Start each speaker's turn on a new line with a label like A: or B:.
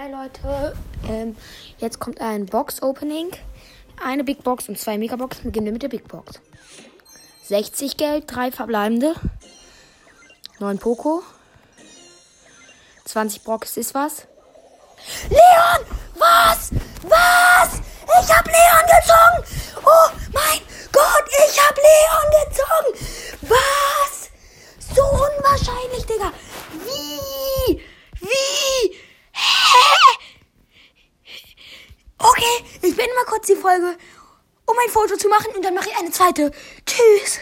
A: Hi Leute, ähm, jetzt kommt ein Box-Opening. Eine Big Box und zwei Megaboxen. Beginnen wir mit der Big Box. 60 Geld, drei verbleibende. 9 Poco. 20 Box ist was. Leon! Was? Was? Ich hab Leon gezogen! Oh mein Gott, ich hab Leon gezogen! Was? So unwahrscheinlich, Digga! Wie? Wie? Hä? Okay, ich beende mal kurz die Folge, um ein Foto zu machen und dann mache ich eine zweite. Tschüss!